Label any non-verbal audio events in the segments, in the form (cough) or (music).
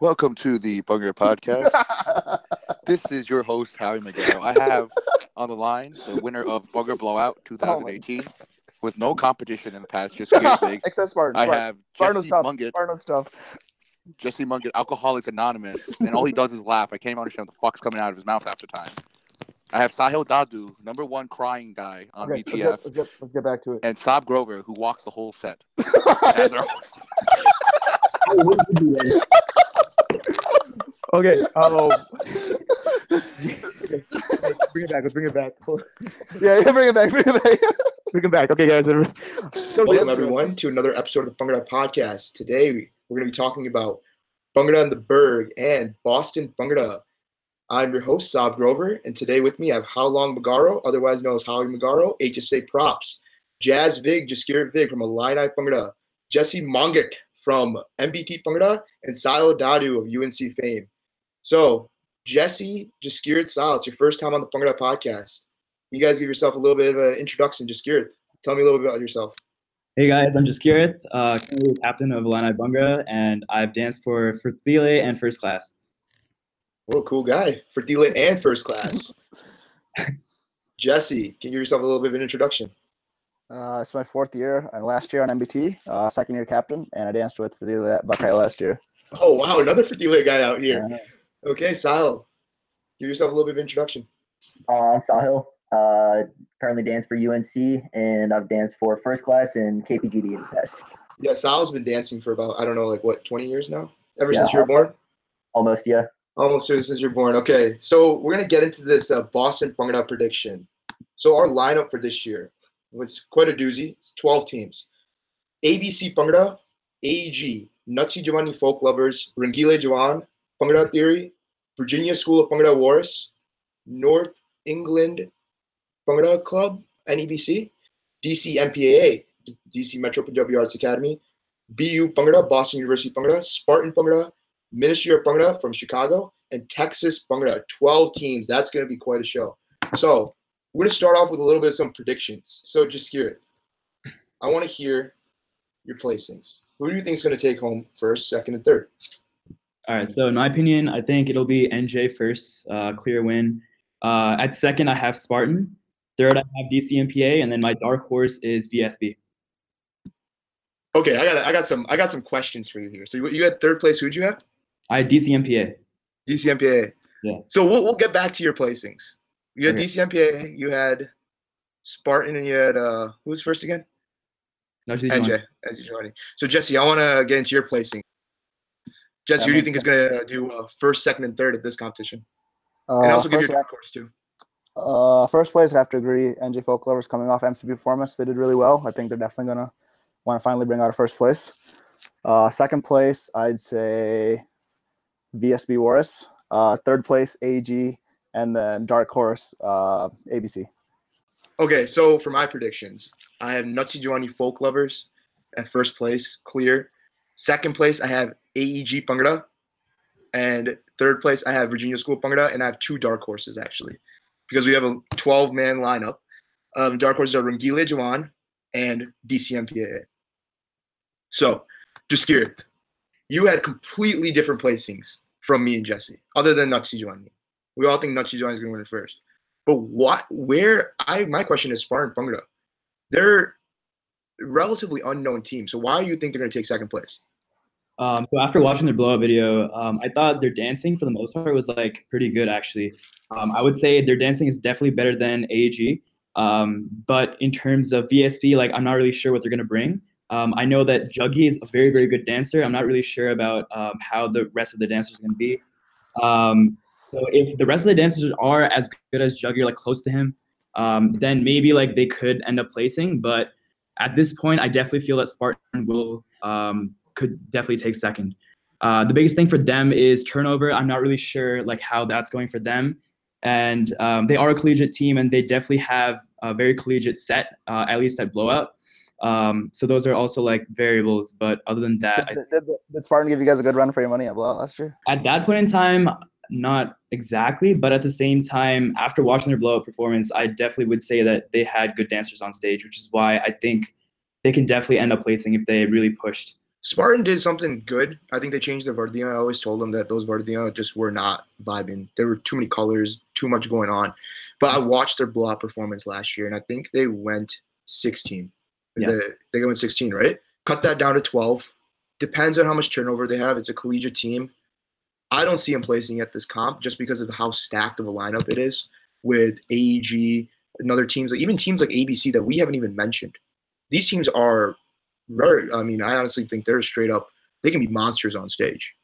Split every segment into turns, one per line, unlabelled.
Welcome to the Bhangra Podcast. (laughs) this is your host, Howie Miguel. I have on the line the winner of Bhangra Blowout 2018 with no competition in the past, just Scared (laughs) Big.
Except Spartan.
I
Spartan.
have
Spartan
Jesse
stuff.
Mangat,
Spartan stuff.
Jesse Mangat, Alcoholics Anonymous, and all he does is laugh. I can't even understand what the fuck's coming out of his mouth half the time. I have Sahil Dadoo, number one crying guy on
Okay, let's
BTF,
get, let's, get, let's get back to it.
and Sahab Grover, who walks the whole set (laughs) as our host.
Okay. (laughs) Um, (laughs) bring it back. Let's bring it back. yeah, yeah, bring it back. Bring it back. (laughs) bring it back. Okay, guys. So
Welcome everyone to another episode of the Bhangra Podcast. Today we- we're going to be talking about Bhangra and the Burgh and Boston Bhangra. I'm your host Sahab Grover, and today with me I have How Long Magaro, otherwise known as Howie Magaro, HSA Props, Jazz Vig, Jaskirat Vig from Illini Bhangra, Jesse Mangat from MBT Bhangra, and Silo Dadoo of UNC fame. So Jesse, Jaskirat, Sile, it's your first time on the Bhangra Podcast. You guys give yourself a little bit of an introduction, Jaskirat. Tell me a little bit about yourself.
Hey guys, I'm Jaskirat, uh, currently the captain of Illini Bhangra, and I've danced for Fertile and First Class.
Whoa, cool guy. For Thielen and first class. (laughs) Jesse, can you give yourself a little bit of an introduction?
Uh, it's my fourth year, and last year on MBT, uh, second year captain, and I danced with the Buckeye last year.
Oh, wow, another for Thielen guy out here.
Uh,
Okay, Sahil, give yourself a little bit of introduction.
Uh, I'm Sahil. Uh, currently dance for UNC, and I've danced for First Class and KPGD in the past.
Yeah, Sahil's been dancing for about, I don't know, like what, 20 years now? Ever
Yeah.
since you were born?
Almost, yeah.
Almost since you're born. Okay, so we're going to get into this uh, Boston Bhangra prediction. So our lineup for this year was quite a doozy. It's 12 teams. ABC Bhangra, AEG, Nachdi Jawani Folk Lovers, Rangile Jawan, Bhangra Theory, Virginia School of Bhangra Wars, North England Bhangra Club, NEBC, DC MPAA, DC Metro Punjabi Arts Academy, BU Bhangra, Boston University Bhangra, Spartan Bhangra, Ministry of Bhangra from Chicago, and Texas Bhangra. 12 teams. That's going to be quite a show. So we're going to start off with a little bit of some predictions. So just hear it. I want to hear your placings. Who do you think is going to take home first, second, and third?
All right, so in my opinion, I think it'll be NJ first, uh, clear win. Uh, at second, I have Spartan. Third, I have DCMPA, and then my dark horse is VSB.
Okay, I got I got some I got some questions for you here. So you, you had third place. Who'd you have?
I had DCMPA.
DCMPA.
Yeah.
So we'll, we'll get back to your placings. You had
Okay.
DCMPA. You had Spartan, and you had uh who was first again?
No,
NJ. NJ Giovanni. So Jesse, I want to get into your placing. Jesse, who do you think is going to do uh, first, second, and third at this competition? And
uh,
also give your dark horse too.
uh, first place, I have to agree. NJ Folk Lovers coming off MCB performance, they did really well. I think they're definitely gonna want to finally bring out a first place. Uh, second place, I'd say VSB Warris. Uh, third place, AG, and then dark horse, uh, ABC.
Okay, so for my predictions, I have Nachdi Jawani Folk Lovers at first place, clear. Second place, I have AEG Bhangra. And third place, I have Virginia School Bhangra. And I have two dark horses, actually, because we have a 12 man lineup. Um, dark horses are Rangile Jawan and DCMPAA. So, curious, you had completely different placings from me and Jesse, other than Nachdi Jawani. We all think Nachdi Jawani is going to win it first. But what? Where? I my question is Spartan Bhangra. They're relatively unknown team. So why do you think they're going to take second place?
Um, so after watching their blowout video, um, I thought their dancing for the most part was like pretty good actually. Um, I would say their dancing is definitely better than AAG. Um, but in terms of VSB, like I'm not really sure what they're gonna bring. Um, I know that Juggy is a very very good dancer. I'm not really sure about um, how the rest of the dancers are gonna be. So if the rest of the dancers are as good as Juggy, like close to him, then maybe like they could end up placing. But at this point, I definitely feel that Spartan will could definitely take second. Uh, the biggest thing for them is turnover. I'm not really sure like how that's going for them, and um, they are a collegiate team, and they definitely have a very collegiate set, uh, at least at blowout. Um, so those are also like variables. But other than that,
Did, did, did Spartan give you guys a good run for your money at Blowout last year?
at that point in time, not exactly, but at the same time, after watching their blowout performance, I definitely would say that they had good dancers on stage, which is why I think they can definitely end up placing if they really pushed.
Spartan did something good. I think they changed the Vardia. I always told them that those Vardia just were not vibing. There were too many colors, too much going on. But I watched their blowout performance last year, and I think they went 16.
Yeah.
They, they went 16, right? Cut that down to 12. Depends on how much turnover they have. It's a collegiate team. I don't see them placing at this comp just because of how stacked of a lineup it is with AEG and other teams, like even teams like ABC that we haven't even mentioned. These teams are very. I mean, I honestly think they're straight up. They can be monsters on stage.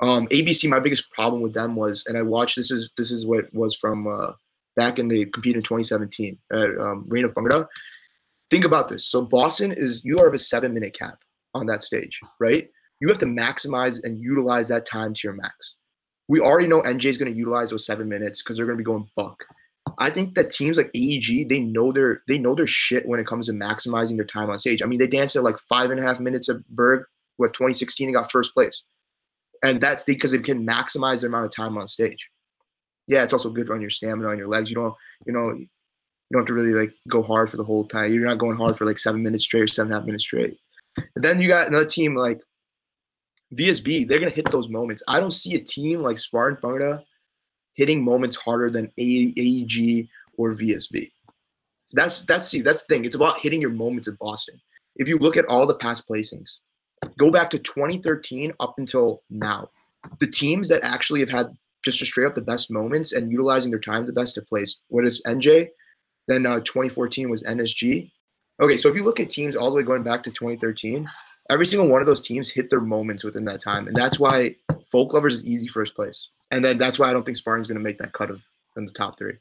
Um, ABC, my biggest problem with them was, and I watched. This is this is what was from uh, back in they competed in 2017 at um, Reign of Bhangra. Think about this. So Boston is you are of a seven minute cap on that stage, right? You have to maximize and utilize that time to your max. We already know NJ is going to utilize those seven minutes because they're going to be going buck. I think that teams like AEG they know their they know their shit when it comes to maximizing their time on stage. I mean, they danced at like five and a half minutes at Burgh, what 2016 and got first place, and that's because they can maximize their amount of time on stage. Yeah, it's also good on your stamina on your legs. You don't you know you don't have to really like go hard for the whole time. You're not going hard for like seven minutes straight or seven and a half minutes straight. And then you got another team like VSB. They're gonna hit those moments. I don't see a team like Spartan Bhangra hitting moments harder than AEG or VSB. That's that's see that's the thing. It's about hitting your moments at Boston. If you look at all the past placings, go back to 2013 up until now, the teams that actually have had just straight up the best moments and utilizing their time the best to place. What is NJ? Then uh, 2014 was NSG. Okay, so if you look at teams all the way going back to 2013, every single one of those teams hit their moments within that time, and that's why Folk Lovers is easy first place. And then that's why I don't think Spartan's going to make that cut of in the top three.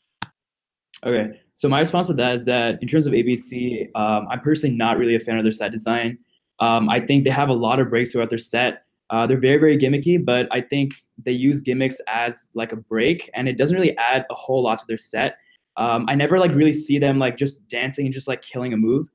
Okay, so my response to that is that in terms of ABC, um, I'm personally not really a fan of their set design. Um, I think they have a lot of breaks throughout their set. Uh, they're very, very gimmicky, but I think they use gimmicks as like a break, and it doesn't really add a whole lot to their set. Um, I never like really see them like just dancing and just like killing a move.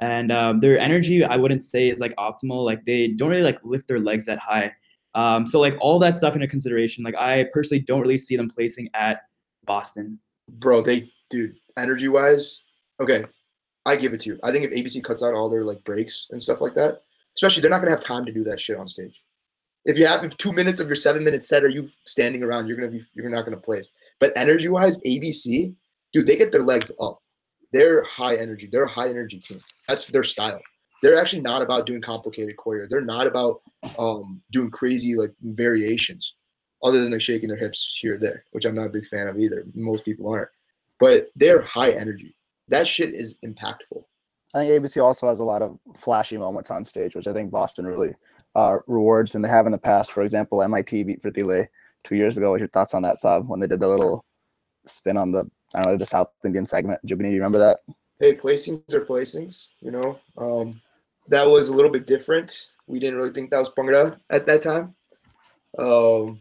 And um, their energy, I wouldn't say is like optimal. Like they don't really like lift their legs that high. Um, so like all that stuff into consideration, like I personally don't really see them placing at Boston.
Bro, they dude, energy wise, okay, I give it to you. I think if ABC cuts out all their like breaks and stuff like that, especially they're not gonna have time to do that shit on stage. If you have if two minutes of your seven minute set are you standing around, you're gonna be you're not gonna place. But energy wise, ABC, dude, they get their legs up. They're high energy. They're a high energy team. That's their style. They're actually not about doing complicated choreo. They're not about um, doing crazy like variations, other than like shaking their hips here or there, which I'm not a big fan of either. Most people aren't. But they're high energy. That shit is impactful.
I think ABC also has a lot of flashy moments on stage, which I think Boston really uh, rewards, and they have in the past. For example, MIT beat Fritile two years ago. What's your thoughts on that, Saab, when they did the little spin on the I don't know the South Indian segment? Jubini, do you remember that?
Hey, placings are placings. You know, um, that was a little bit different. We didn't really think that was Bhangra at that time. Um,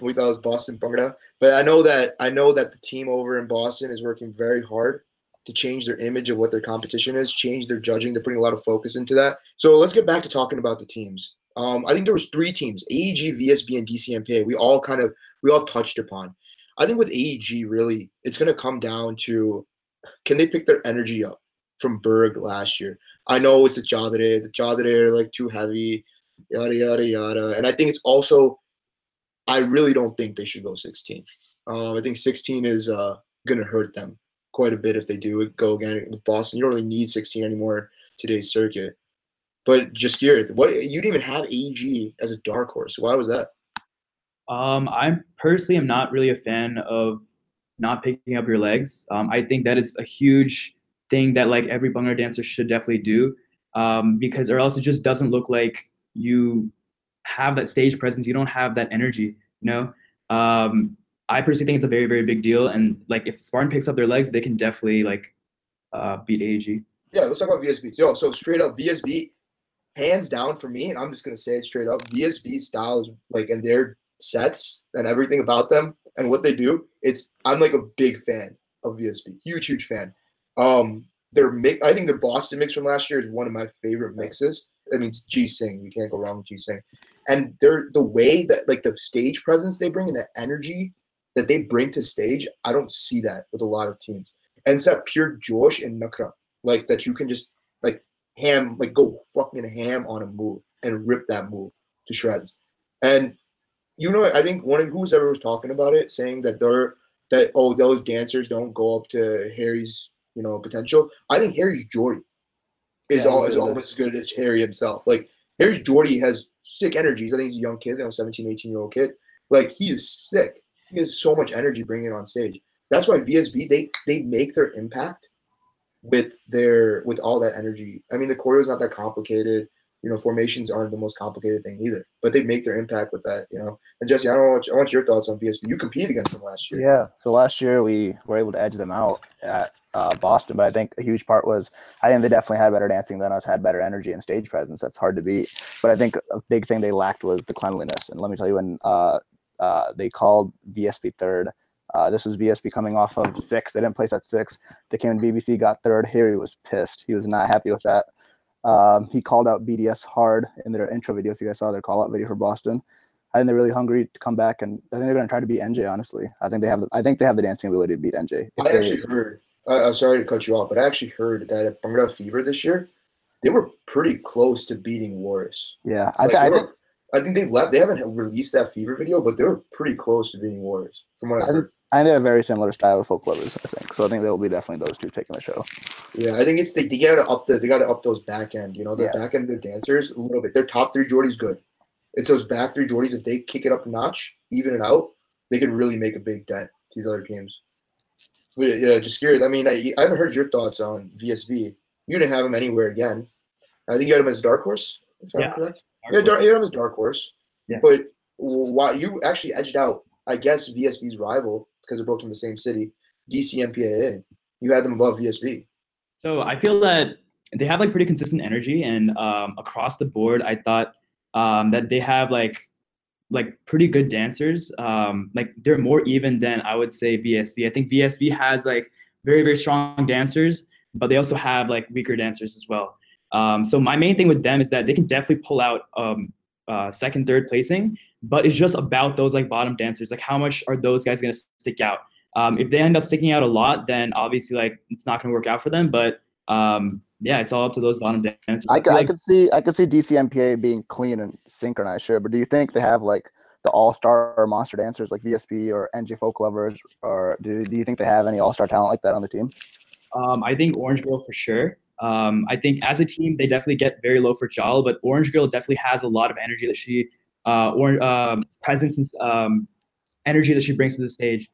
we thought it was Boston Bhangra, but I know that I know that the team over in Boston is working very hard to change their image of what their competition is, change their judging. They're putting a lot of focus into that. So let's get back to talking about the teams. Um, I think there was three teams: AEG, VSB, and DCMPA. We all kind of we all touched upon. I think with AEG, really, it's going to come down to can they pick their energy up from Burgh last year? I know it's the Jadre. The Jadre are like too heavy, yada yada yada. And I think it's also, I really don't think they should go 16. Um, I think 16 is uh, to hurt them quite a bit if they do go again with Boston. You don't really need 16 anymore today's circuit. But just here, what you didn't even have AG as a dark horse. Why was that?
Um, I personally am not really a fan of not picking up your legs. Um, I think that is a huge thing that like every Bhangra dancer should definitely do, um, because or else it just doesn't look like you have that stage presence. You don't have that energy. You know. Um, I personally think it's a very very big deal, and like if Spartan picks up their legs, they can definitely like uh, beat AEG.
Yeah, let's talk about VSB. Yo, so straight up VSB, hands down for me, and I'm just gonna say it straight up. VSB style is like, and their sets and everything about them and what they do. It's I'm like a big fan of VSB, huge huge fan. Um, their mix, I think their Boston mix from last year is one of my favorite mixes. I mean, G Sing. You can't go wrong with G Sing. And they're the way that like the stage presence they bring and the energy that they bring to stage. I don't see that with a lot of teams. And it's that pure Josh and Nakra, like that you can just like ham, like go fucking ham on a move. and rip that move to shreds. And you know, I think one of whoever was talking about it, saying that they're that oh those dancers don't go up to Harry's you know potential. I think Harry's Jordy is
Yeah,
all is almost as good as Harry himself. Like Harry's Jordy has sick energies. I think he's a young kid, you know, 17, 18 year old kid. Like he is sick. He has so much energy bringing on stage. That's why VSB they they make their impact with their with all that energy. I mean, the choreo is not that complicated. You know, formations aren't the most complicated thing either, but they make their impact with that. You know, and Jesse, I don't want I want your thoughts on VSB. You competed against them last year.
Yeah. So last year we were able to edge them out at uh, Boston, but I think a huge part was I think they definitely had better dancing than us, had better energy and stage presence. That's hard to beat. But I think a big thing they lacked was the cleanliness. And let me tell you, when uh, uh, they called VSB third, uh, this was VSB coming off of six. They didn't place at six. They came in BBC, got third. Harry was pissed. He was not happy with that. Um, he called out BDS hard in their intro video. If you guys saw their call out video for Boston, I think they're really hungry to come back, and I think they're going to try to beat NJ. Honestly, I think they have the I think they have the dancing ability to beat NJ.
I
they-
actually heard. Uh, I'm sorry to cut you off, but I actually heard that at Bhangra Fever this year, they were pretty close to beating Warris.
yeah, I,
Like,
th- I think
I think they've left. They haven't released that Fever video, but they were pretty close to beating Warriors, from what I
I
heard.
I think they have a very similar style of folk lovers. I think so. I think they will be definitely those two taking the show.
Yeah, I think it's they, they gotta up the they gotta up those back end. You know, the
Yeah.
back end of their dancers a little bit. Their top three Jordy's good. It's those back three Jordy's. If they kick it up a notch, even it out, they could really make a big dent to these other teams. Yeah, yeah, just curious. I mean, I, I haven't heard your thoughts on VSB. You didn't have him anywhere again. I think you had him as dark horse. If I'm
Yeah.
correct. Yeah, dark, you had him as dark horse.
Yeah.
But why you actually edged out? I guess VSB's rival because they're both from the same city, DCMPAA. You had them above VSB.
So I feel that they have like pretty consistent energy, and um, across the board, I thought um, that they have like like pretty good dancers. Um, like they're more even than I would say VSB. I think VSB has like very very strong dancers, but they also have like weaker dancers as well. Um, so my main thing with them is that they can definitely pull out um, uh, second, third placing, but it's just about those like bottom dancers. Like how much are those guys gonna stick out? Um, if they end up sticking out a lot, then obviously like it's not gonna work out for them. But um, yeah, it's all up to those bottom (laughs) dancers.
I,
feel
could, I
like-
could see I could see DCMPA being clean and synchronized, sure. But do you think they have like the all star monster dancers like VSB or NJ Folk Lovers, or do, do you think they have any all star talent like that on the team?
Um, I think Orange Girl for sure. Um, I think as a team, they definitely get very low for Jal, but Orange Girl definitely has a lot of energy that she, uh, or um, presence and um, energy that she brings to the stage.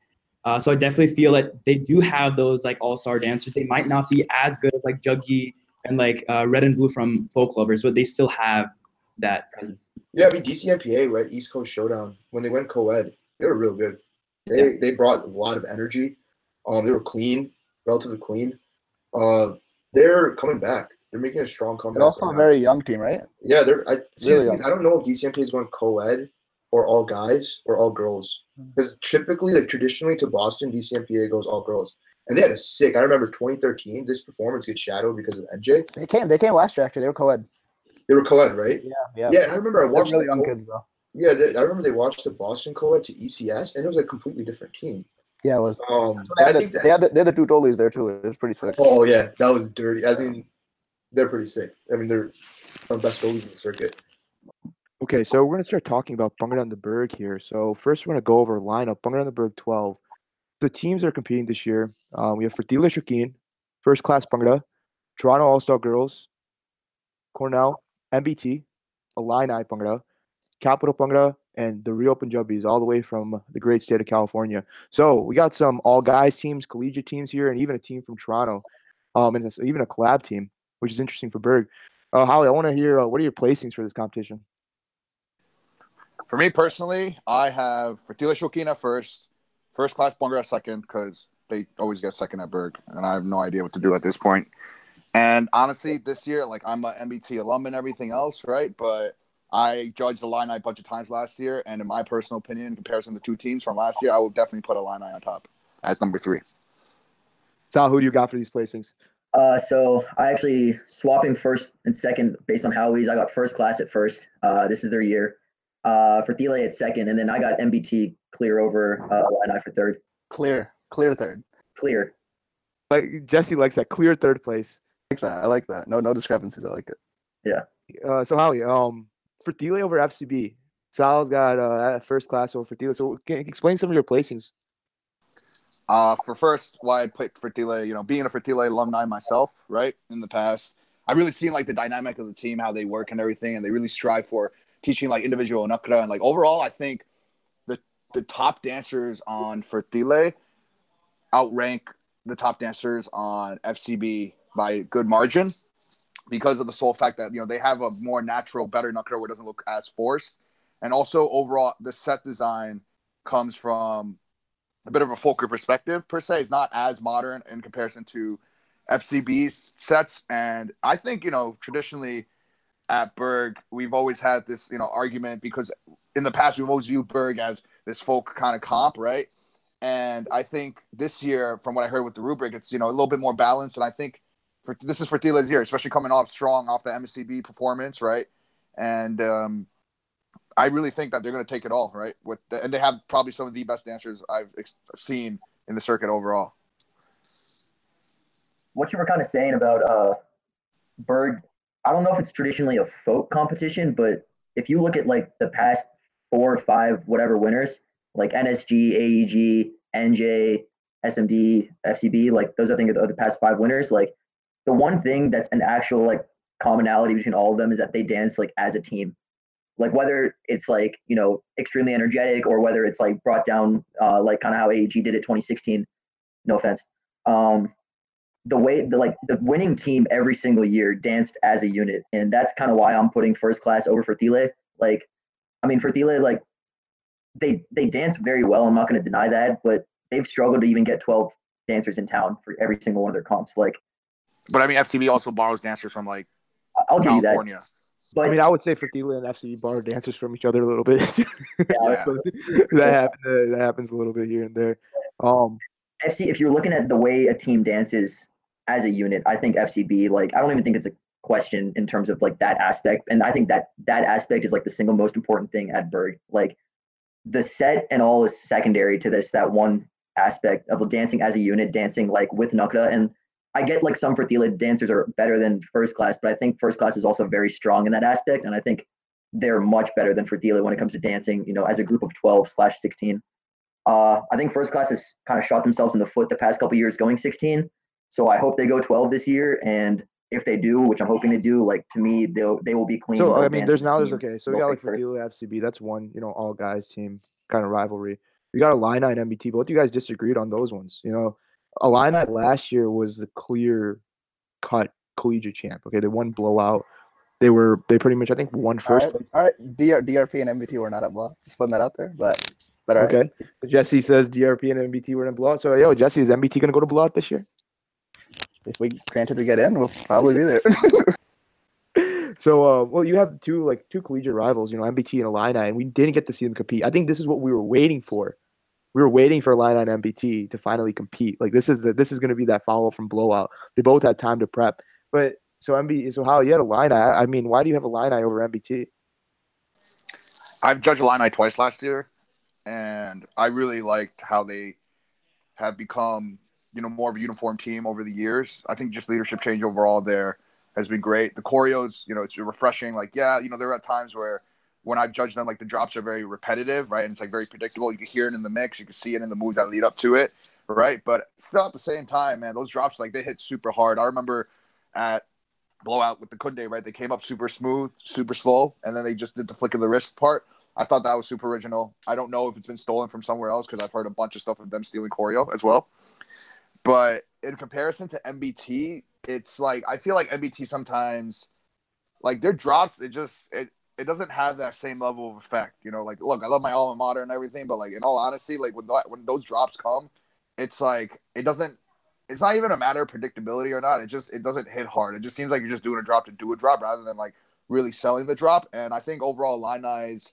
Uh, so I definitely feel that they do have those like all star dancers. They might not be as good as like Juggy and like uh, Red and Blue from Folk Lovers, but they still have that presence.
Yeah, I mean DCMPA, right? East Coast Showdown. When they went co-ed, they were real good. They they brought a lot of energy. Um, they were clean, relatively clean. Uh, they're coming back. They're making a strong comeback.
They're also
right
a
now.
very young team, right?
yeah. They're I see.
Really
the I don't know if DCMPA is going co-ed or all guys or all girls
Hmm.
because typically, like traditionally, to Boston, DCMPA goes all girls. And they had a sick. I remember 2013. This performance gets shadowed because of NJ.
They came they came last year actually. They were co-ed.
They were co-ed, right?
Yeah, yeah.
Yeah, and I remember I
They're
watched
really
the
young kids though.
Yeah, they, I remember they watched the Boston co-ed to ECS, and it was a completely different team.
Yeah, it was.
Um,
They
I
had, the,
think that,
they had the, they had the two goalies there too. It was pretty sick.
oh yeah, that was dirty. I think they're pretty sick. I mean, they're some of the best goalies in the circuit.
Okay, so we're gonna start talking about Bhangra on the Burgh here. So first, we're gonna go over lineup. Bhangra on the Burgh 12. The teams are competing this year, um, we have for Fertila Shakin, First Class Bhangra, Toronto All Star Girls, Cornell, MBT, Illini Bhangra, Capital Bhangra, and the Rio Punjabis, all the way from the great state of California. So we got some all guys teams, collegiate teams here, and even a team from Toronto, um, and even a collab team, which is interesting for Burgh. Uh, Howie, I want to hear uh, what are your placings for this competition?
For me personally, I have Fertila Shokina first, first class Bhangra second because they always get second at Burgh, and I have no idea what to do at this point. And honestly, this year, like I'm an MBT alum and everything else, right? But I judged the line a bunch of times last year, and in my personal opinion, in comparison to the two teams from last year, I would definitely put a line on top as number three.
Sal, who do you got for these placings?
Uh, so I actually swapping first and second based on Howie's. I got first class at first. Uh, this is their year. Uh, for Thiele at second, and then I got MBT clear over uh, Illini for third.
Clear, clear third.
Clear.
Like Jesse likes that clear third place.
I like that. I like that. No, no discrepancies. I like it. Yeah.
Uh, so Howie, um,
for Thiele over FCB. Sal's got uh, first class over Thiele. So can you explain some of your placings?
Uh, for first, why I picked Fertile, you know, being a Fertile alumni myself, right, in the past, I really seen like the dynamic of the team, how they work and everything, and they really strive for teaching like individual nakra. And like overall, I think the the top dancers on Fertile outrank the top dancers on FCB by good margin because of the sole fact that you know they have a more natural, better nakra where it doesn't look as forced, and also overall the set design comes from a bit of a folker perspective per se. It's not as modern in comparison to FCB's sets, and I think you know traditionally at Burgh we've always had this you know argument because in the past we've always viewed Burgh as this folk kind of comp, right? And I think this year, from what I heard with the rubric, it's you know a little bit more balanced, and I think for this is for Thiele's year, especially coming off strong off the MCB performance, right? And um, I really think that they're going to take it all, right? With the, and they have probably some of the best dancers I've ex- seen in the circuit overall.
What you were kind of saying about uh, Burgh, I don't know if it's traditionally a folk competition, but if you look at like the past four or five whatever winners, like NSG, AEG, NJ, SMD, FCB, like those I think are the past five winners. Like the one thing that's an actual like commonality between all of them is that they dance like as a team like whether it's like you know extremely energetic or whether it's like brought down uh, like kind of how AEG did it 2016 no offense um the way the like the winning team every single year danced as a unit and that's kind of why I'm putting first class over for Fertile like I mean for Fertile like they they dance very well I'm not going to deny that but they've struggled to even get 12 dancers in town for every single one of their comps like
But I mean, FCB also borrows dancers from like
I'll give you that
California.
but
I mean, I would say Fertile and FCB borrow dancers from each other a little bit. (laughs)
Yeah. (laughs)
that happens. that happens a little bit here and there. Um,
FC, if you're looking at the way a team dances as a unit, I think FCB, like, I don't even think it's a question in terms of like that aspect. And I think that that aspect is like the single most important thing at Burgh. Like, the set and all is secondary to this, that one aspect of dancing as a unit, dancing like with Nukta. And I get like some for Fertile dancers are better than first class, but I think first class is also very strong in that aspect. And I think they're much better than for Fertile when it comes to dancing, you know, as a group of 12 slash 16. Uh, I think first class has kind of shot themselves in the foot the past couple years going 16. So I hope they go 12 this year. And if they do, which I'm hoping they do, like to me, they'll they will be clean.
so I mean, there's now there's okay. So we got like. Fertile FCB. That's one, you know, all guys team kind of rivalry. We got Illini and MBT. Both you guys disagreed on those ones. You know, a Illini last year was the clear cut collegiate champ. Okay, they won blowout. They were they pretty much I think won
All
first.
right, all right. DR, DRP and MBT were not at block. Just putting that out there, but but all right.
Okay. Jesse says DRP and MBT were in blowout. So yo, Jesse, is MBT gonna go to blowout this year?
If we granted we get in, we'll probably be there. (laughs)
So, uh, well, you have two like two collegiate rivals, you know, MBT and Illini, and we didn't get to see them compete. I think this is what we were waiting for. We were waiting for Illini and MBT to finally compete. Like this is the this is going to be that follow from blowout. They both had time to prep, but so MB, so how you had Illini? I I mean, why do you have Illini over MBT?
I've judged Illini twice last year, and I really liked how they have become, you know, more of a uniform team over the years. I think just leadership change overall there has been great. The choreos, you know, it's refreshing. Like, yeah, you know, there are times where when I've judged them, like the drops are very repetitive, right? And it's like very predictable. You can hear it in the mix, you can see it in the moves that lead up to it, right? But still at the same time, man, those drops like they hit super hard. I remember at blowout with the Kunde, right? They came up super smooth, super slow, and then they just did the flick of the wrist part. I thought that was super original. I don't know if it's been stolen from somewhere else because I've heard a bunch of stuff of them stealing choreo as well. But in comparison to MBT, it's like I feel like MBT sometimes, like their drops, it just it it doesn't have that same level of effect. You know, like look, I love my alma mater and everything, but like in all honesty, like when that, when those drops come, it's like it doesn't. It's not even a matter of predictability or not. It just it doesn't hit hard. It just seems like you're just doing a drop to do a drop rather than like really selling the drop. And I think overall, Lineye's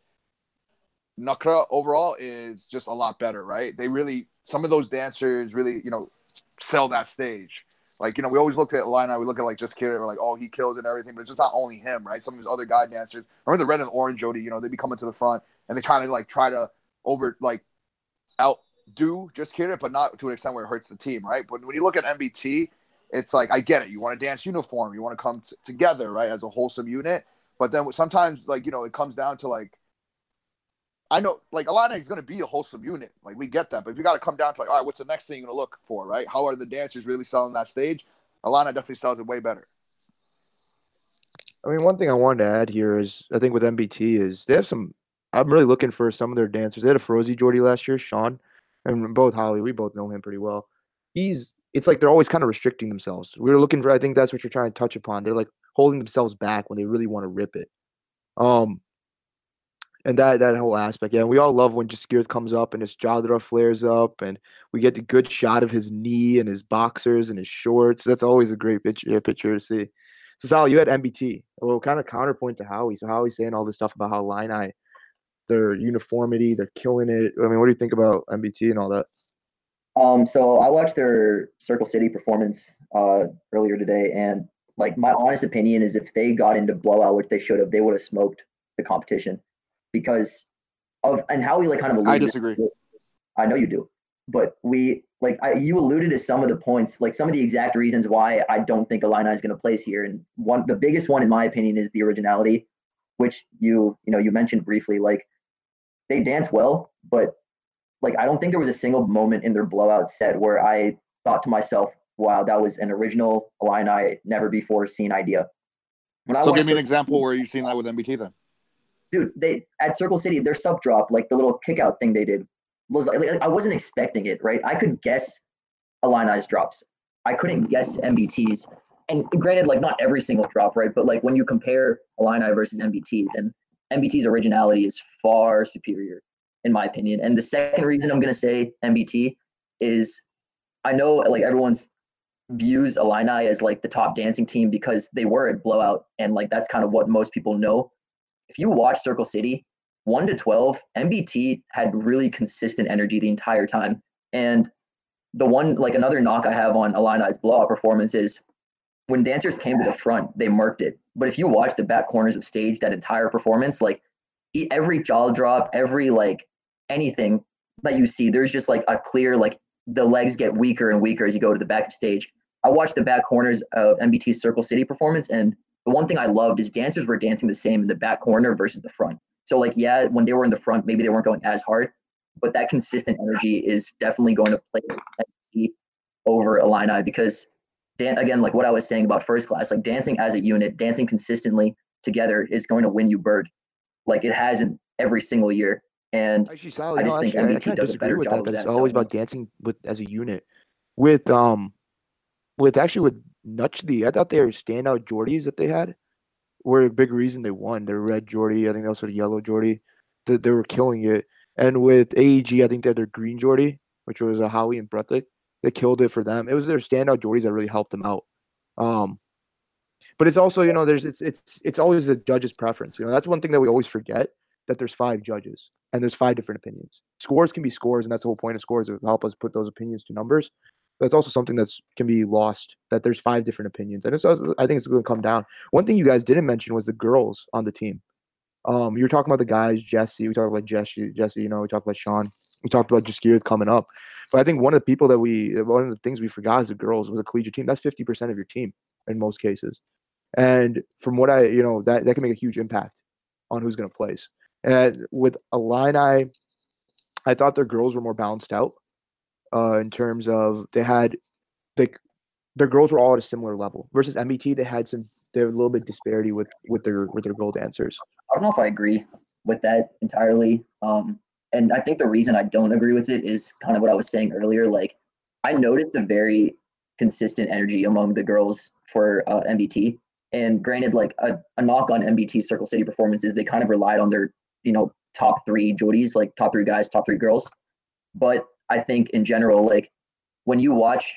Nakra overall is just a lot better, right? They really some of those dancers really, you know, sell that stage. Like, you know, we always look at line Illini, we look at like just Kid, we're like, oh, he kills and everything, but it's just not only him, right? Some of his other guy dancers. Remember the red and orange Jody, you know, they'd be coming to the front and they try to like try to over like outdo just Kid, but not to an extent where it hurts the team, right? But when you look at MBT, it's like I get it. You want to dance uniform, you want to come t- together, right, as a wholesome unit. But then sometimes, like you know, it comes down to like, I know like Illini is going to be a wholesome unit, like we get that. But if you got to come down to like, all right, what's the next thing you're going to look for, right? How are the dancers really selling that stage? Illini definitely sells it way better.
I mean, one thing I wanted to add here is I think with MBT is they have some. I'm really looking for some of their dancers. They had a Frozy Jordy last year, Sean, and both Holly. We both know him pretty well. He's. It's like they're always kind of restricting themselves. We were looking for. I think that's what you're trying to touch upon. They're like holding themselves back when they really want to rip it. Um. And that that whole aspect, yeah, we all love when Jaskier comes up and his Jadra flares up, and we get the good shot of his knee and his boxers and his shorts. That's always a great picture picture to see. So Sal, you had MBT. Well, kind of counterpoint to Howie. So Howie's saying all this stuff about how Illini, their uniformity, they're killing it. I mean, what do you think about MBT and all that?
Um, so I watched their Circle City performance uh, earlier today, and like my honest opinion is, if they got into blowout, which they should have, they would have smoked the competition because of and Howie like kind of.
I disagree.
I know you do, but we like I, you alluded to some of the points, like some of the exact reasons why I don't think Illini is going to place here. And one, the biggest one, in my opinion, is the originality, which you you know you mentioned briefly. Like they dance well, but like I don't think there was a single moment in their blowout set where I thought to myself, "Wow, that was an original Illini never before seen idea."
When so, give me an example where you've seen that with MBT then.
Dude, they at Circle City, their sub drop, like the little kick out thing they did, was like, I wasn't expecting it, right? I could guess Illini's drops. I couldn't guess MBT's. And granted, like not every single drop, right? But like when you compare Illini versus MBT, then MBT's originality is far superior, in my opinion. And the second reason I'm gonna say MBT is I know like everyone's views Illini as like the top dancing team because they were at blowout, and like that's kind of what most people know. If you watch Circle City, 1 to 12, MBT had really consistent energy the entire time. And the one, like another knock I have on Illini's blowout performance is when dancers came to the front, they marked it. But if you watch the back corners of stage, that entire performance, like every jaw drop, every like anything that you see, there's just like a clear, like the legs get weaker and weaker as you go to the back of stage. I watched the back corners of MBT's Circle City performance, and the one thing I loved is dancers were dancing the same in the back corner versus the front. So like yeah, when they were in the front, maybe they weren't going as hard, but that consistent energy is definitely going to play over Illini because Dan again, like what I was saying about first class, like dancing as a unit, dancing consistently together is going to win you Burgh, Like it has in every single year. And
actually, Sally, I just no, think actually, MBT does a better job that, of that. It's always about dancing with as a unit. With um with actually with Nutchley, I thought they were standout Jordies that they had were a big reason they won. Their red Jordy, I think also the yellow Jordy. They, they were killing it. And with AEG, I think they had their green Jordy, which was a Howie and Brethwick. They killed it for them. It was their standout Jordys that really helped them out. Um, but it's also, you know, there's it's it's it's always the judge's preference. You know, that's one thing that we always forget that there's five judges and there's five different opinions. Scores can be scores, and that's the whole point of scores to help us put those opinions to numbers that's also something that's can be lost that there's five different opinions and it's i think it's going to come down one thing you guys didn't mention was the girls on the team um you were talking about the guys jesse. We talked about jesse jesse you know we talked about sean. We talked about Jaskier coming up. But i think one of the people that we one of the things we forgot is the girls with a collegiate team. That's 50% of your team in most cases. And from what i you know that that can make a huge impact on who's going to place. And with Illini, I thought their girls were more balanced out uh, in terms of they had like their girls were all at a similar level versus MBT. They had some they had a little bit disparity with with their with their girl dancers.
I don't know if I agree with that entirely. Um, and I think the reason I don't agree with it is kind of what I was saying earlier. Like I noticed a very consistent energy among the girls for uh, MBT. And granted, like a, a knock on MBT Circle City performances, they kind of relied on their, you know, top three Jodies, like top three guys, top three girls. But I think in general, like when you watch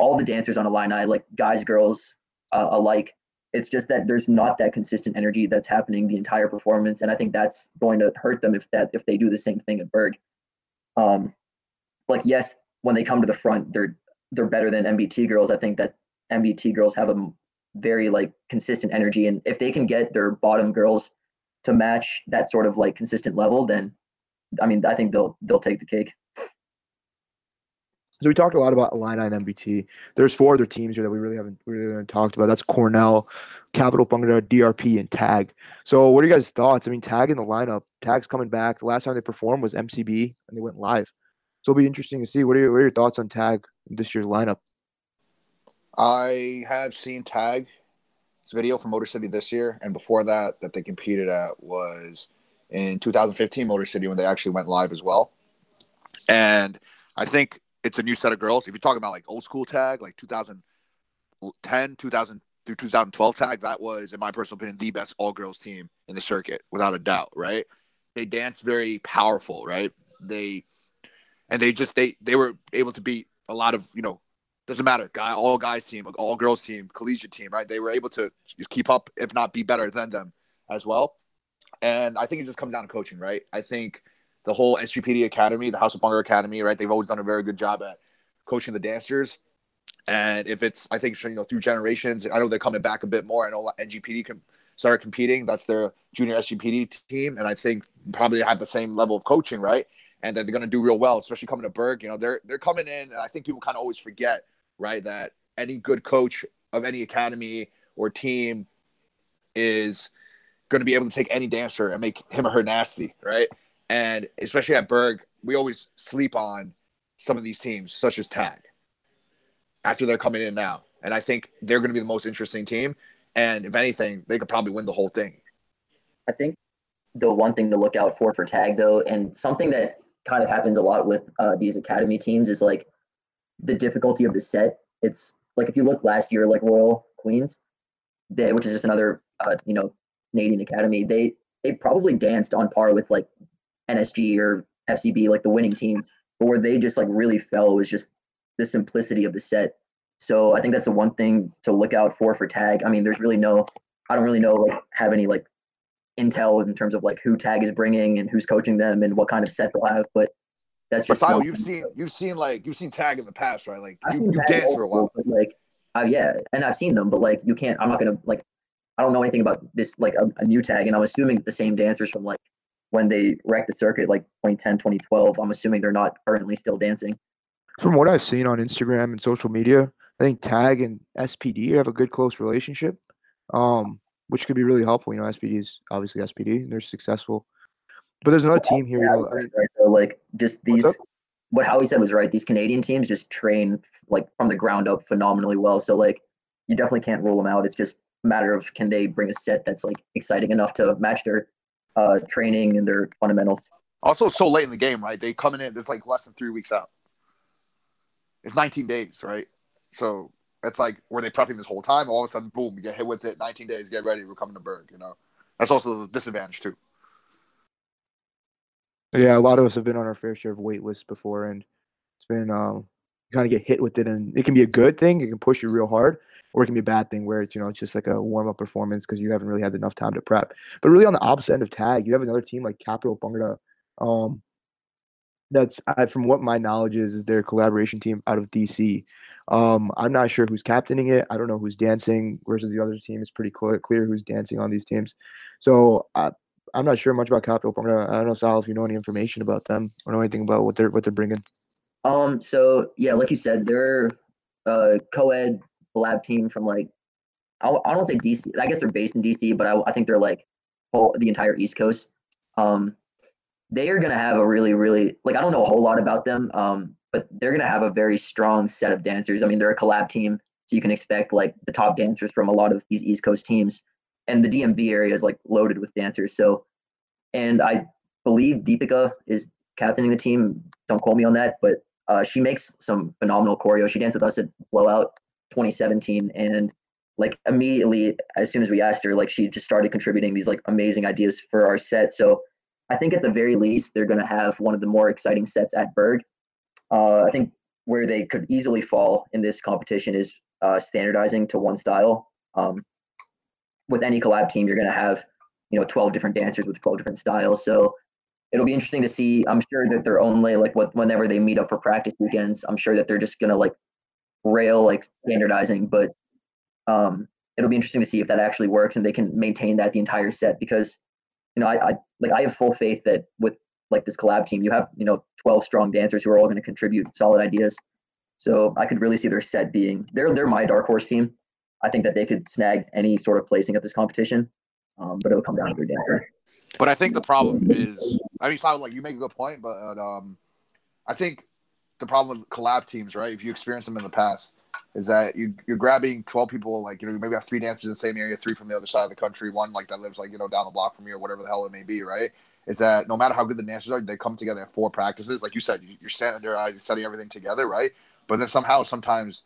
all the dancers on Illini, like guys, girls uh, alike, it's just that there's not that consistent energy that's happening the entire performance, and I think that's going to hurt them if that if they do the same thing at Burgh. Um, like yes, when they come to the front, they're they're better than MBT girls. I think that MBT girls have a very like consistent energy, and if they can get their bottom girls to match that sort of like consistent level, then I mean I think they'll they'll take the cake.
So we talked a lot about Illini and MBT. There's four other teams here that we really haven't really talked about. That's Cornell, Capital Bhangra, DRP, and Tag. So what are you guys' thoughts? I mean, Tag in the lineup. Tag's coming back. The last time they performed was MCB, and they went live. So it'll be interesting to see. What are your, what are your thoughts on Tag this year's lineup?
I have seen Tag video from Motor City this year, and before that, that they competed at was in 2015 Motor City when they actually went live as well. And I think it's a new set of girls. If you're talking about like old school tag, like 2010, 2000 through 2012 tag, that was, in my personal opinion, the best all girls team in the circuit, without a doubt. Right? They dance very powerful. Right? They and they just they they were able to beat a lot of you know doesn't matter guy all guys team all girls team collegiate team right they were able to just keep up if not be better than them as well and i think it just comes down to coaching right i think the whole SGPD Academy, the House of Bhangra Academy, right? They've always done a very good job at coaching the dancers. And if it's, I think, you know, through generations, I know they're coming back a bit more. I know NGPD can start competing. That's their junior SGPD team. And I think probably have the same level of coaching, right? And that they're going to do real well, especially coming to Burgh. You know, they're they're coming in. And I think people kind of always forget, right, that any good coach of any academy or team is going to be able to take any dancer and make him or her nasty, right? And especially at Burgh, we always sleep on some of these teams, such as Tag, after they're coming in now. And I think they're going to be the most interesting team. And if anything, they could probably win the whole thing.
I think the one thing to look out for for Tag, though, and something that kind of happens a lot with uh, these academy teams is like the difficulty of the set. It's like if you look last year, like Royal Queens, they, which is just another, uh, you know, Canadian academy, they they probably danced on par with like NSG or FCB, like the winning teams, but where they just like really fell was just the simplicity of the set. So I think that's the one thing to look out for for tag. I mean, there's really no, I don't really know like have any like intel in terms of like who tag is bringing and who's coaching them and what kind of set they'll have, but that's just.
But you've seen you've seen like you've seen tag in the past, right? Like I've you, you danced for a while.
But, like, uh, yeah, and I've seen them, but like you can't. I'm not gonna like. I don't know anything about this like a, a new tag, and I'm assuming the same dancers from like when they wrecked the circuit like 2010, 2012. I'm assuming they're not currently still dancing.
From what I've seen on Instagram and social media, I think Tag and SPD have a good close relationship, um, which could be really helpful. You know, SPD is obviously SPD and they're successful. But there's another team here.
Yeah, you know, right, right, so like just these, what Howie said was right. These Canadian teams just train like from the ground up phenomenally well. So like you definitely can't rule them out. It's just a matter of can they bring a set that's like exciting enough to match their uh, training and their fundamentals.
Also, so late in the game, right? They coming in. It's like less than three weeks out. It's 19 days, right? So it's like were they prepping this whole time? All of a sudden, boom, you get hit with it. 19 days, get ready. We're coming to Burgh. You know, that's also the disadvantage too.
Yeah, a lot of us have been on our fair share of wait lists before, and it's been um, kind of get hit with it, and it can be a good thing. It can push you real hard, or it can be a bad thing where it's you know it's just like a warm up performance because you haven't really had enough time to prep. But really on the opposite end of tag, you have another team like Capital Bhangra. Um, that's I, from what my knowledge is, is their collaboration team out of DC. Um, I'm not sure who's captaining it. I don't know who's dancing versus the other team. It's pretty clear, clear who's dancing on these teams. So uh, I'm not sure much about Capital Bhangra. I don't know, Sal, if you know any information about them or know anything about what they're what they're bringing.
Um. So yeah, like you said, they're uh, co-ed lab team from like I, don't say DC. I guess they're based in DC, but I, I think they're like whole the entire East Coast. Um, they are gonna have a really, really like I don't know a whole lot about them. Um, but they're gonna have a very strong set of dancers. I mean, they're a collab team, so you can expect like the top dancers from a lot of these East Coast teams, and the DMV area is like loaded with dancers. So, and I believe Deepika is captaining the team. Don't quote me on that, but uh, she makes some phenomenal choreo. She danced with us at Blowout 2017 and like immediately as soon as we asked her like she just started contributing these like amazing ideas for our set. So i think at the very least they're going to have one of the more exciting sets at Burgh. Uh, i think where they could easily fall in this competition is uh, standardizing to one style. Um, with any collab team you're going to have you know 12 different dancers with 12 different styles. So it'll be interesting to see. I'm sure that they're only like what whenever they meet up for practice weekends i'm sure that they're just going to like rail like standardizing, but um, it'll be interesting to see if that actually works and they can maintain that the entire set because you know I, I like I have full faith that with like this collab team you have you know 12 strong dancers who are all going to contribute solid ideas So I could really see their set being they're they're my dark horse team. I think that they could snag any sort of placing at this competition, um, but it'll come down to their dancer.
But I think the problem is, I mean, not like you make a good point, but um, I think the problem with collab teams, right? If you experience them in the past, is that you you're grabbing twelve people, like you know, you maybe have three dancers in the same area, three from the other side of the country, one like that lives like you know down the block from you or whatever the hell it may be, right? Is that no matter how good the dancers are, they come together at four practices, like you said, you're there, uh, you're setting everything together, right? But then somehow, sometimes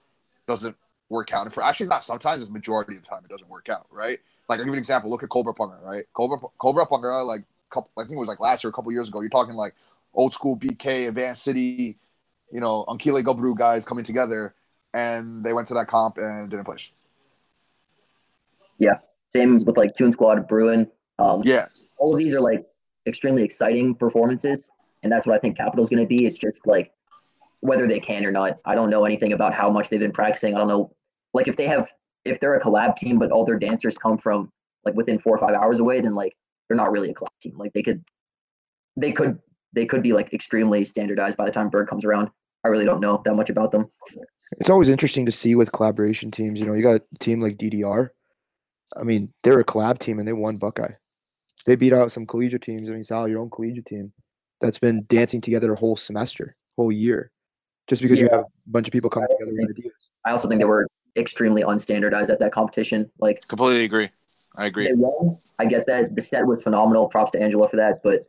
doesn't work out. And for actually not sometimes, it's majority of the time it doesn't work out, right? Like I'll give you an example. Look at Cobra Punga, right? Cobra Cobra Punga, like couple, I think it was like last year, a couple years ago. You're talking like old school BK, Advanced City, you know, Ankile Gobru guys coming together, and they went to that comp and didn't place.
Yeah, same with like Tune Squad, Bruin. Um,
Yeah,
all of these are like extremely exciting performances, and that's what I think Capital's going to be. It's just like whether they can or not. I don't know anything about how much they've been practicing. I don't know, like if they have, if they're a collab team, but all their dancers come from like within four or five hours away, then like they're not really a collab team. Like they could, they could, they could be like extremely standardized by the time Burgh comes around. I really don't know that much about them.
It's always interesting to see with collaboration teams. You know, you got a team like DDR. I mean, they're a collab team and they won Buckeye. They beat out some collegiate teams. I mean, Sal, your own collegiate team that's been dancing together a whole semester, whole year, just because you have a bunch of people coming together with ideas.
I also think they were extremely unstandardized at that competition. Like
completely agree. I agree.
they won. I get that the set was phenomenal. Props to Angela for that, but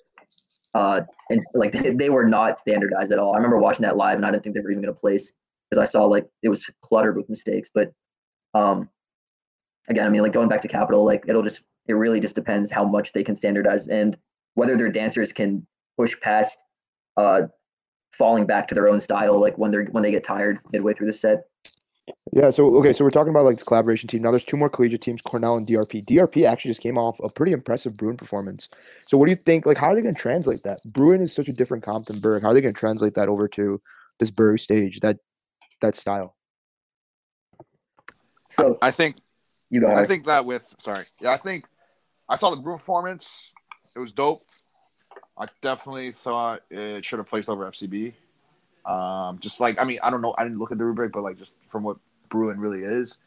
uh, and like (laughs) they, were not standardized at all. I remember watching that live, and I didn't think they were even going to place because I saw like it was cluttered with mistakes. But um, again, I mean, like going back to Capital, like it'll just it really just depends how much they can standardize and whether their dancers can push past uh falling back to their own style like when they're when they get tired midway through the set
Yeah. So okay. So we're talking about like the collaboration team. Now there's two more collegiate teams, Cornell and DRP. DRP actually just came off a pretty impressive Bruin performance. So what do you think? Like, how are they going to translate that? Bruin is such a different comp than Burgh. How are they going to translate that over to this Burgh stage? That that style.
so
I think
you know
I think that with sorry, yeah, I think I saw the Bruin performance. It was dope. I definitely thought it should have placed over FCB. Um, just like I mean, I don't know, I didn't look at the rubric, but like just from what Bruin really is,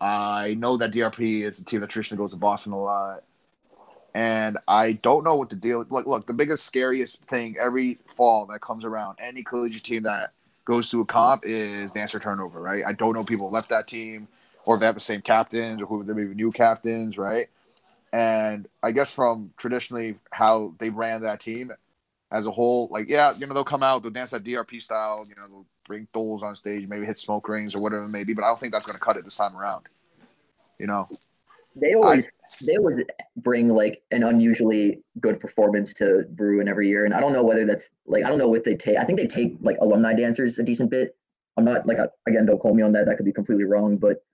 I know that DRP is a team that traditionally goes to Boston a lot, and I don't know what the deal. Look, look, the biggest scariest thing every fall that comes around, any collegiate team that goes to a comp is dancer turnover, right? I don't know people left that team or if they have the same captains or who they may be new captains, right? And I guess from traditionally how they ran that team as a whole, like yeah, you know they'll come out, they'll dance that DRP style, you know bring dhols on stage, maybe hit smoke rings or whatever it may be, but I don't think that's going to cut it this time around. You know,
they always they always bring like an unusually good performance to Bruin every year, and I don't know whether that's like I don't know what they take. I think they take like alumni dancers a decent bit. I'm not like again, don't quote me on that. That could be completely wrong, but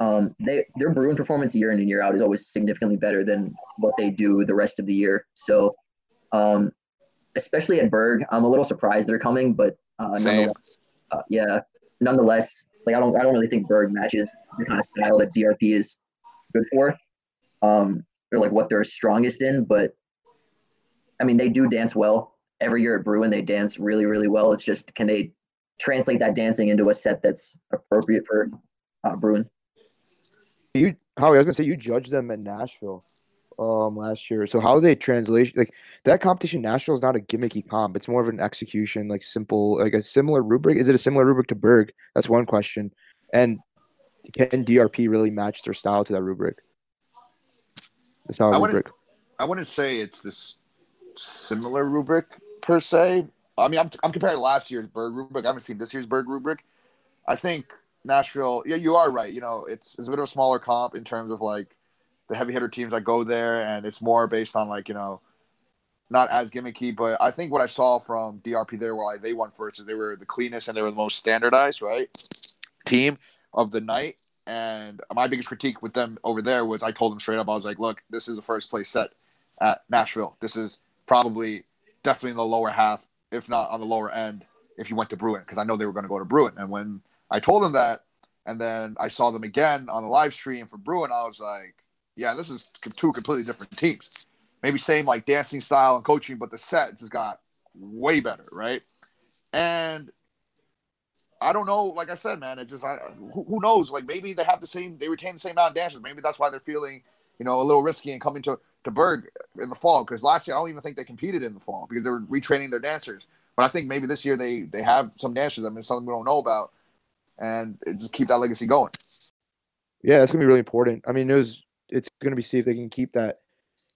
um, they their Bruin performance year in and year out is always significantly better than what they do the rest of the year. So, um, especially at Burgh, I'm a little surprised they're coming, but uh,
Same.
nonetheless, uh, yeah, nonetheless, like I don't I don't really think Burgh matches the kind of style that DRP is good for. Um, or like what they're strongest in, but I mean they do dance well every year at Bruin. They dance really really well. It's just can they translate that dancing into a set that's appropriate for uh, Bruin?
You, Howie, I was gonna say you judged them at Nashville, um, last year. So how they translation like that competition? Nashville is not a gimmicky comp. It's more of an execution, like simple, like a similar rubric. Is it a similar rubric to Burgh? That's one question. And can DRP really match their style to that rubric? The style
I wouldn't-
rubric.
I wouldn't say it's this similar rubric per se. I mean, I'm, I'm comparing last year's Burgh rubric. I haven't seen this year's Burgh rubric. I think Nashville. Yeah, you are right. You know, it's it's a bit of a smaller comp in terms of like the heavy hitter teams that go there, and it's more based on like you know, not as gimmicky. But I think what I saw from DRP there, where they won first, is they were the cleanest and they were the most standardized, right? Team of the night. And my biggest critique with them over there was I told them straight up, I was like, look, this is a first place set at Nashville. This is probably definitely in the lower half, if not on the lower end, if you went to Bruin, because I know they were going to go to Bruin. And when I told them that, and then I saw them again on the live stream for Bruin, I was like, yeah, this is two completely different teams. Maybe same like dancing style and coaching, but the set just got way better, right? And I don't know. Like I said, man, it just I, who, who knows? Like maybe they have the same, they retain the same amount of dancers. Maybe that's why they're feeling, you know, a little risky and coming to to Burgh in the fall. Because last year I don't even think they competed in the fall because they were retraining their dancers. But I think maybe this year they they have some dancers. I mean, something we don't know about, and just keep that legacy going.
Yeah, that's gonna be really important. I mean, it was, it's gonna be see if they can keep that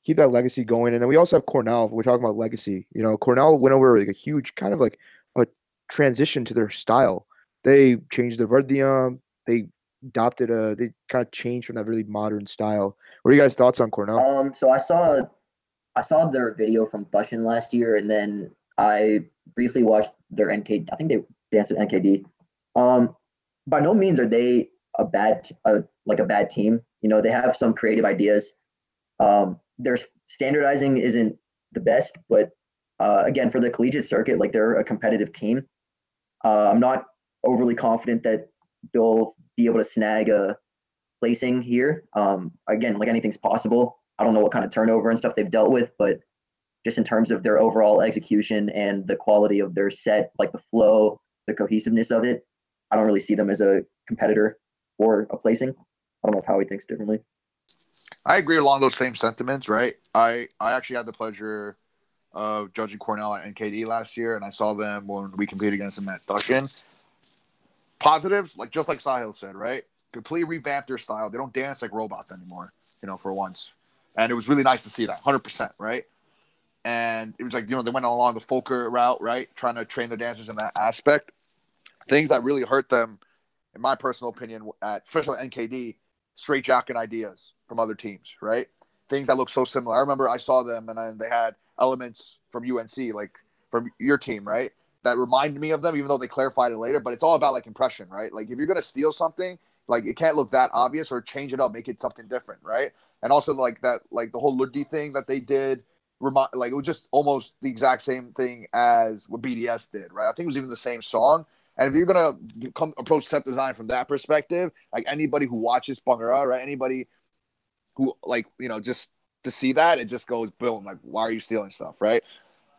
keep that legacy going. And then we also have Cornell. We're talking about legacy. You know, Cornell went over like a huge kind of like a transition to their style. They changed the verdium. They adopted a. They kind of changed from that really modern style. What are you guys' thoughts on Cornell?
Um, so I saw, I saw their video from Thushin last year, and then I briefly watched their NK. I think they danced with NKD. Um, by no means are they a bad, a, like a bad team. You know, they have some creative ideas. Um, their standardizing isn't the best, but uh, again, for the collegiate circuit, like they're a competitive team. Uh, I'm not overly confident that they'll be able to snag a placing here. Um, again, like anything's possible. I don't know what kind of turnover and stuff they've dealt with, but just in terms of their overall execution and the quality of their set, like the flow, the cohesiveness of it, I don't really see them as a competitor or a placing. I don't know if Howie thinks differently.
I agree along those same sentiments, right? I I actually had the pleasure of judging Cornell at NKD last year, and I saw them when we competed against them at Dushin. Positives, like just like Sahil said, right? Completely revamped their style. They don't dance like robots anymore, you know, for once. And it was really nice to see that, hundred percent, right? And it was like you know they went along the Folker route, right? Trying to train their dancers in that aspect. Things that really hurt them, in my personal opinion, at especially at NKD, straight jacket ideas from other teams, right? Things that look so similar. I remember I saw them and I, they had elements from UNC, like from your team, right? That reminded me of them, even though they clarified it later. But it's all about like impression, right? Like if you're gonna steal something, like it can't look that obvious or change it up, make it something different, right? And also like that, like the whole Ludi thing that they did, remind like it was just almost the exact same thing as what BDS did, right? I think it was even the same song. And if you're gonna come approach set design from that perspective, like anybody who watches Bhangra, right? Anybody who like you know just to see that it just goes boom like why are you stealing stuff right?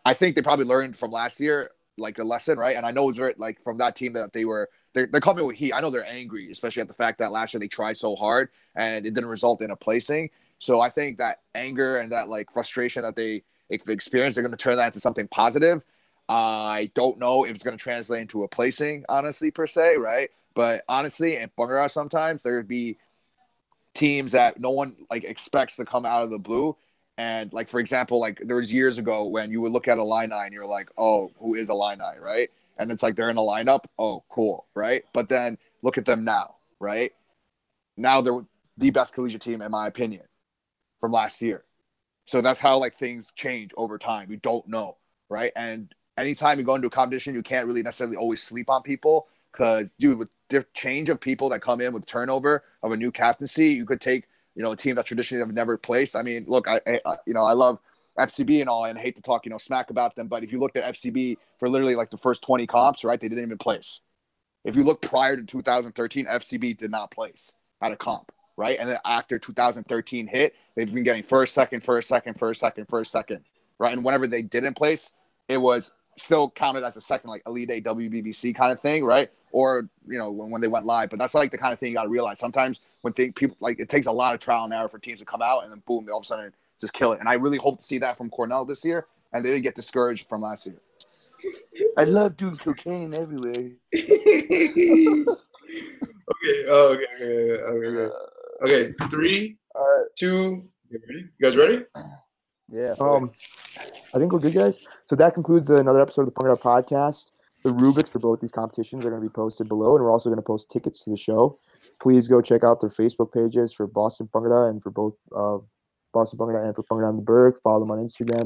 I think they probably learned from last year like a lesson right? And i know it's like from that team that they were they're, they're coming with heat. I know they're angry especially at the fact that last year they tried so hard and it didn't result in a placing. So i think that anger and that like frustration that they experienced they're going to turn that into something positive i don't know if it's going to translate into a placing honestly per se right but honestly in Bhangra sometimes there would be teams that no one like expects to come out of the blue. And like for example, like there was years ago when you would look at a line and you're like, oh, who is a line right? And it's like they're in a lineup. Oh, cool, right? But then look at them now, right? Now they're the best collegiate team in my opinion from last year. So that's how like things change over time. You don't know, right? And anytime you go into a competition, you can't really necessarily always sleep on people because, dude, with the change of people that come in with turnover of a new captaincy, you could take you know a team that traditionally have never placed. I mean, look, I, I you know I love FCB and all, and hate to talk you know smack about them, but if you looked at FCB for literally like the first twenty comps, right, they didn't even place. If you look prior to 2013, FCB did not place at a comp, right? And then after 2013 hit, they've been getting first, second, first, second, first, second, first, second, right? And whenever they didn't place, it was still counted as a second, like Elite Eight WBBC kind of thing, right? Or you know when, when they went live. But that's like the kind of thing you got to realize. Sometimes when think people like it takes a lot of trial and error for teams to come out, and then boom, they all of a sudden just kill it. And I really hope to see that from Cornell this year, and they didn't get discouraged from last year.
I love doing cocaine everywhere. (laughs) okay. Oh, okay. Okay. Okay. Okay. okay. Three, uh, two. You ready? You guys ready?
Yeah.
Um, I think we're good, guys. So that concludes another episode of the Punk Out Podcast. The rubrics for both these competitions are going to be posted below, and we're also going to post tickets to the show. Please go check out their Facebook pages for Boston Bhangra and for both uh, Boston Bhangra and for Bhangra on the Burgh. Follow them on Instagram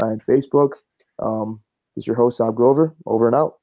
and Facebook. Um, this is your host, Sahab Grover. Over and out.